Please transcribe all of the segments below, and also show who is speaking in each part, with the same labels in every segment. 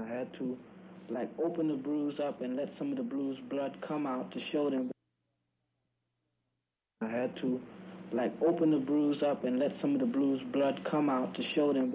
Speaker 1: I had to like open the bruise up and let some of the bruise blood come out to show them. I had to like open the bruise up and let some of the bruise blood come out to show them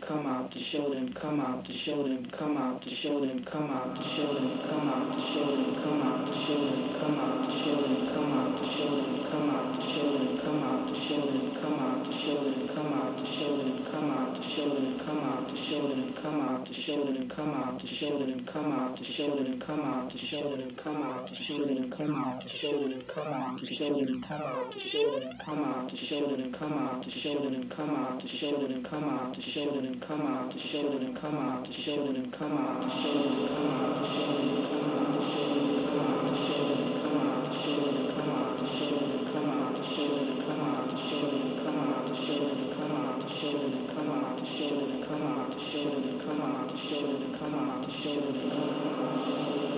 Speaker 1: come out to show them, come out to show them, come out to show them, come out to show them, come out to show them, come out to show them, come out to show them, come out to show them, come out to show them, come out to show them, come out to show them, come out to show them, come out to show them, come out to show them, come out to show them, come out to show them, come out to show them, come out to show them, come out to show them, come out to show them, come out to show them, come out to show them, come out to show them, come out to show them, come out to show them, come out to show them, come out to show them. come out to show them, come out to show them, come out to show them, come out to show them, come out to show them, come out to show them, come out to show them, shoulder, come out the shoulder, come out the shoulder, come out the shoulder, come out the shoulder.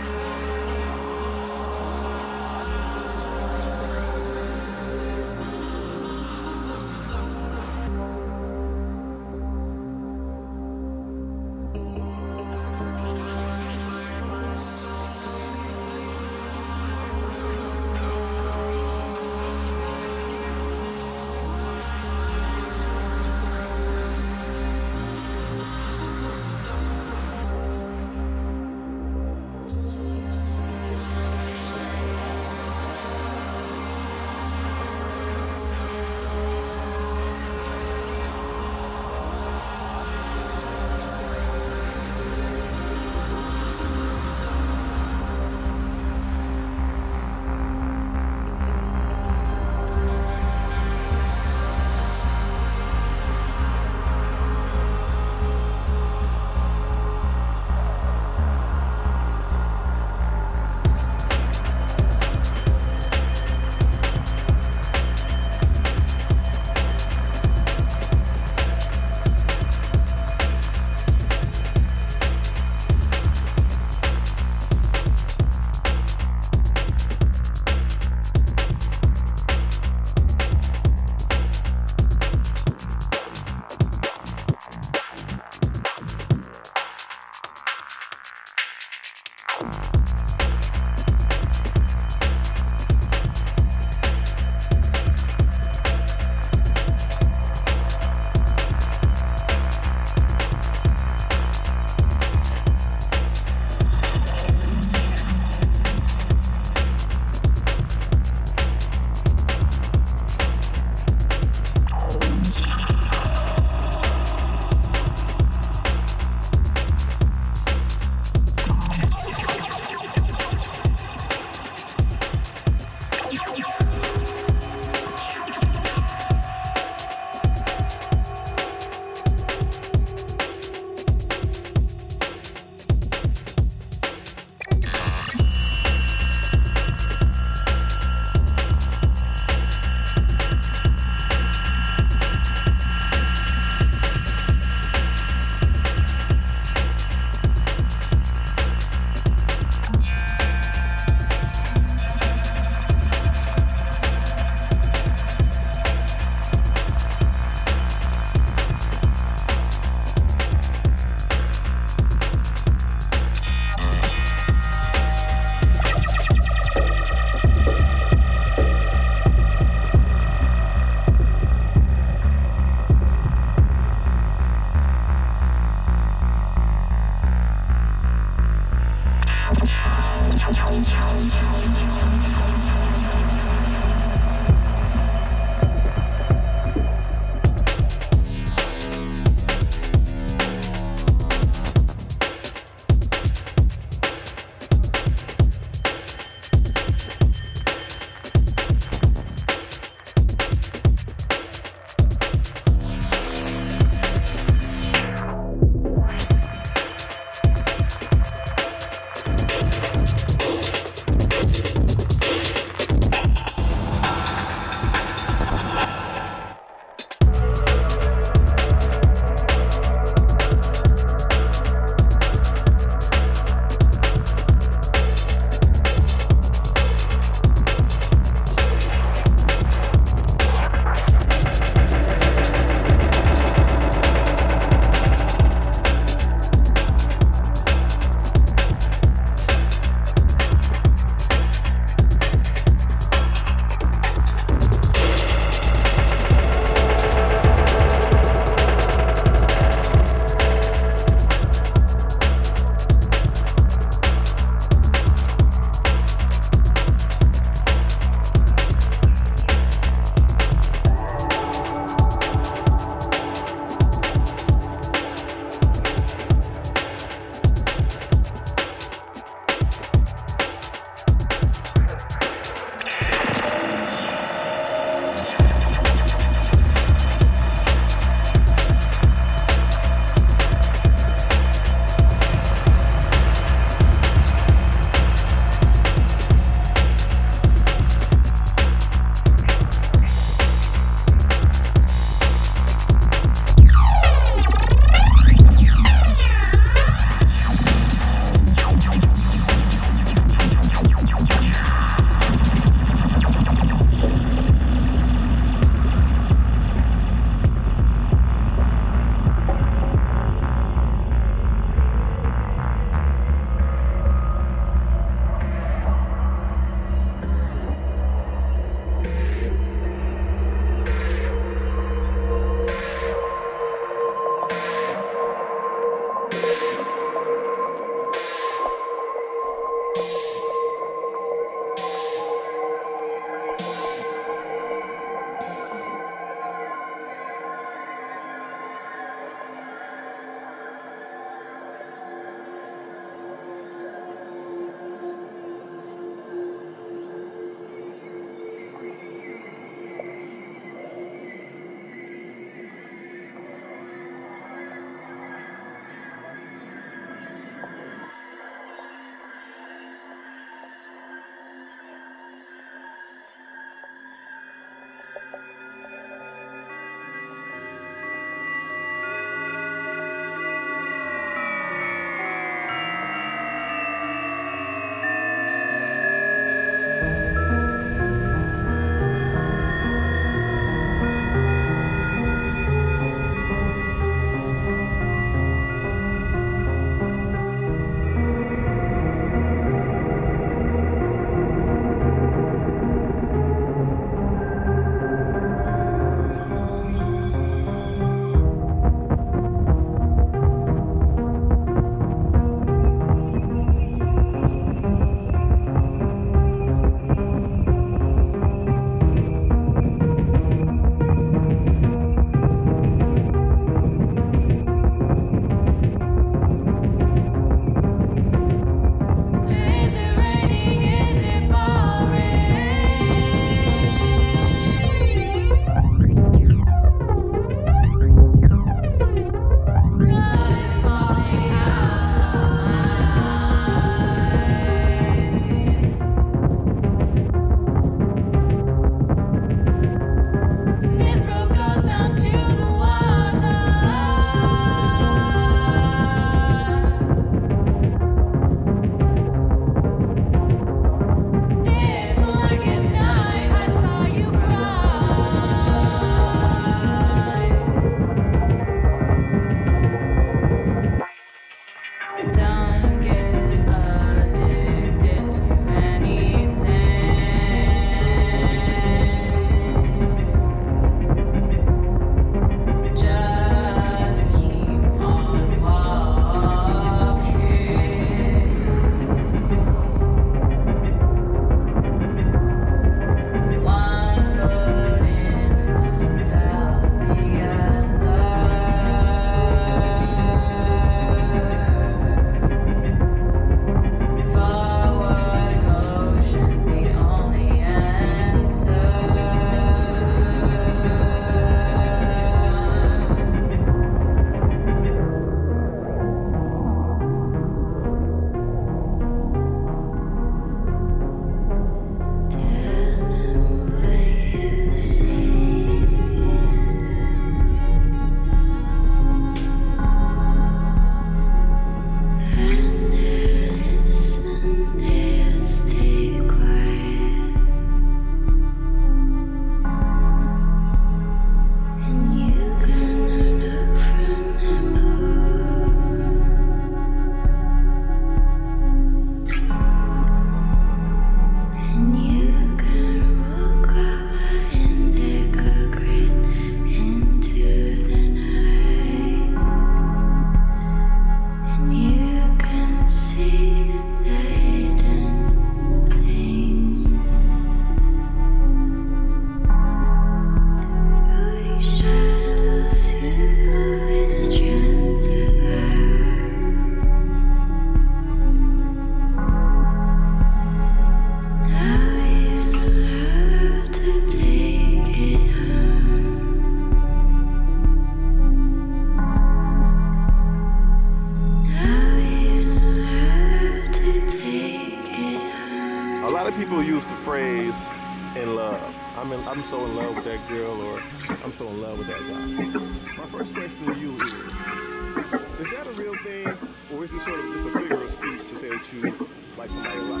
Speaker 1: Thing, or is it sort of just a figure of speech to say that you like somebody a lot?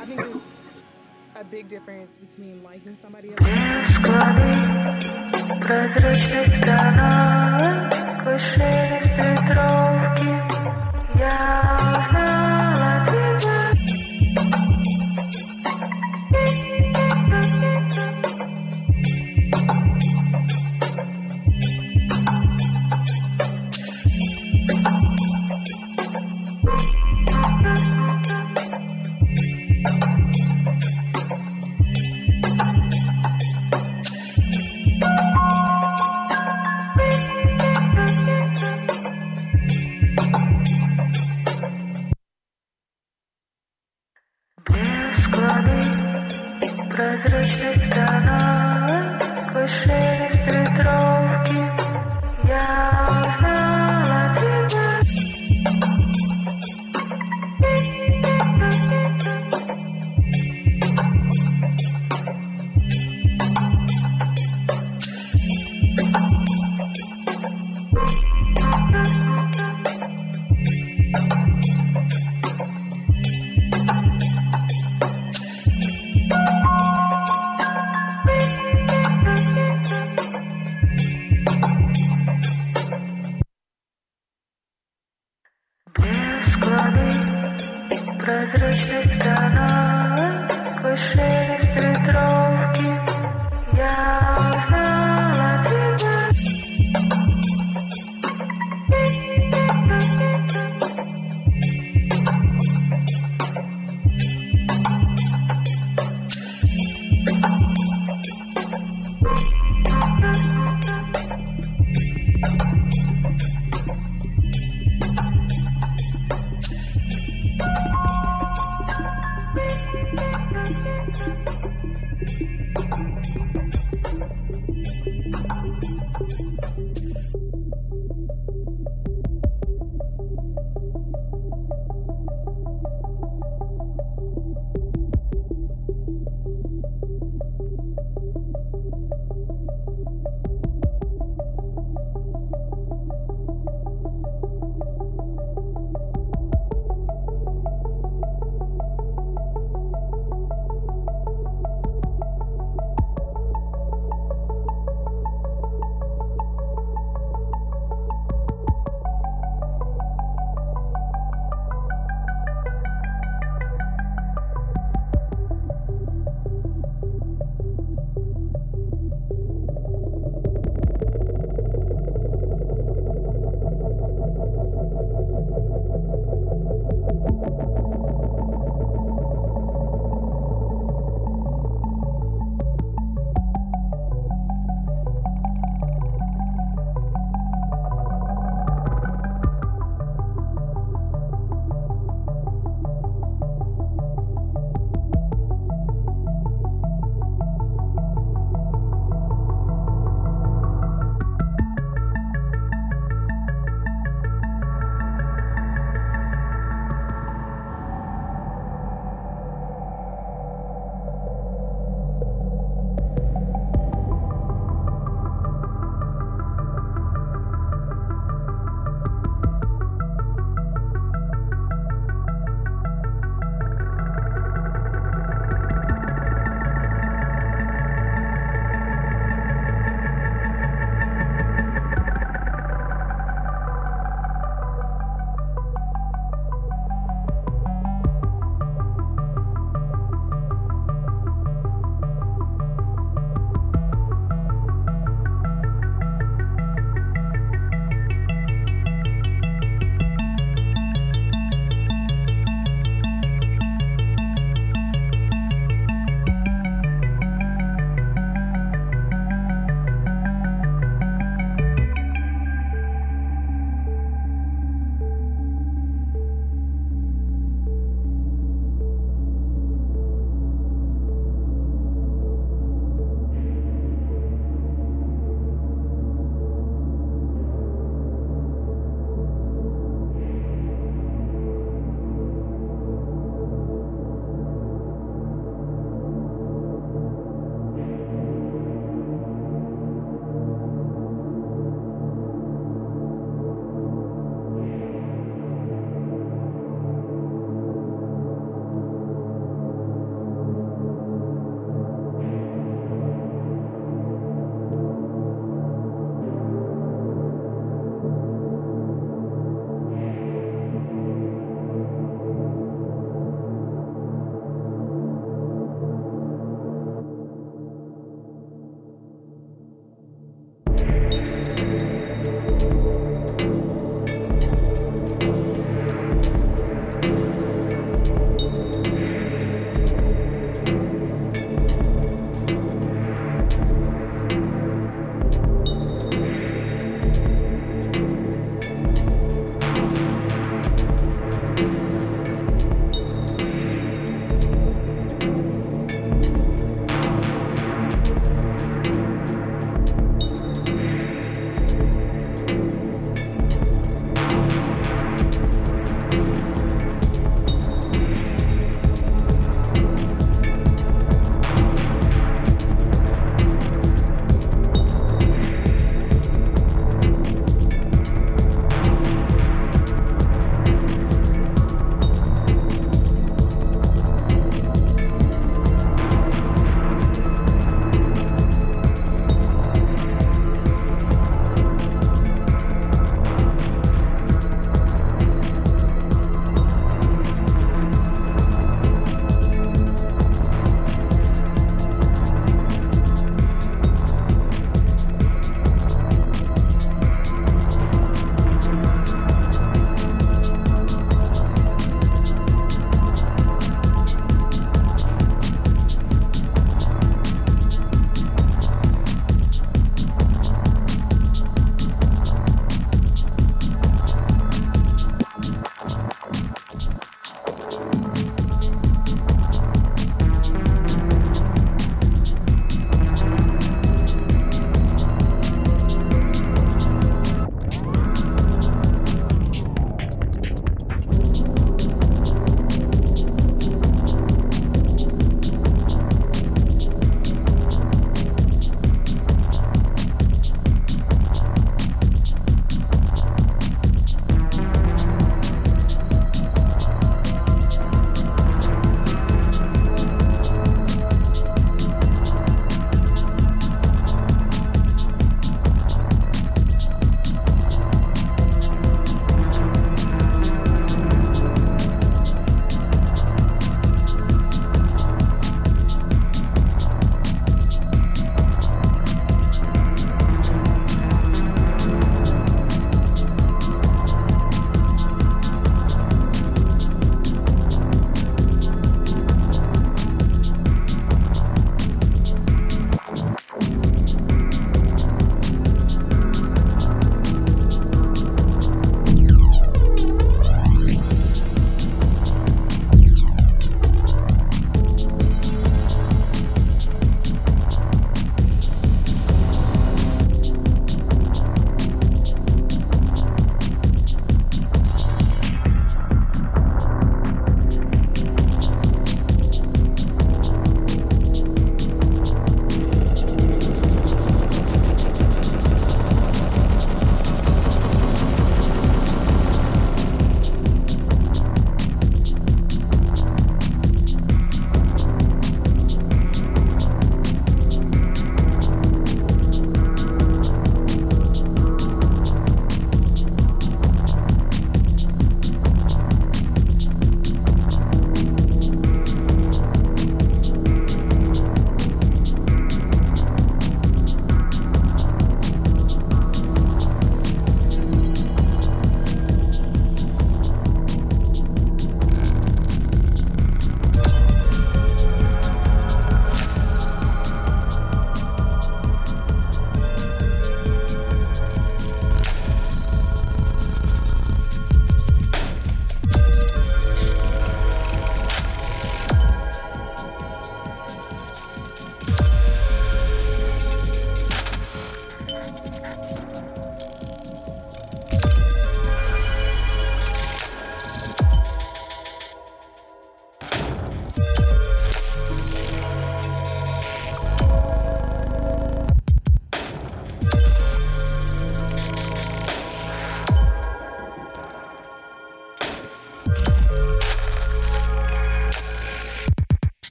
Speaker 2: I think it's a big difference between liking somebody a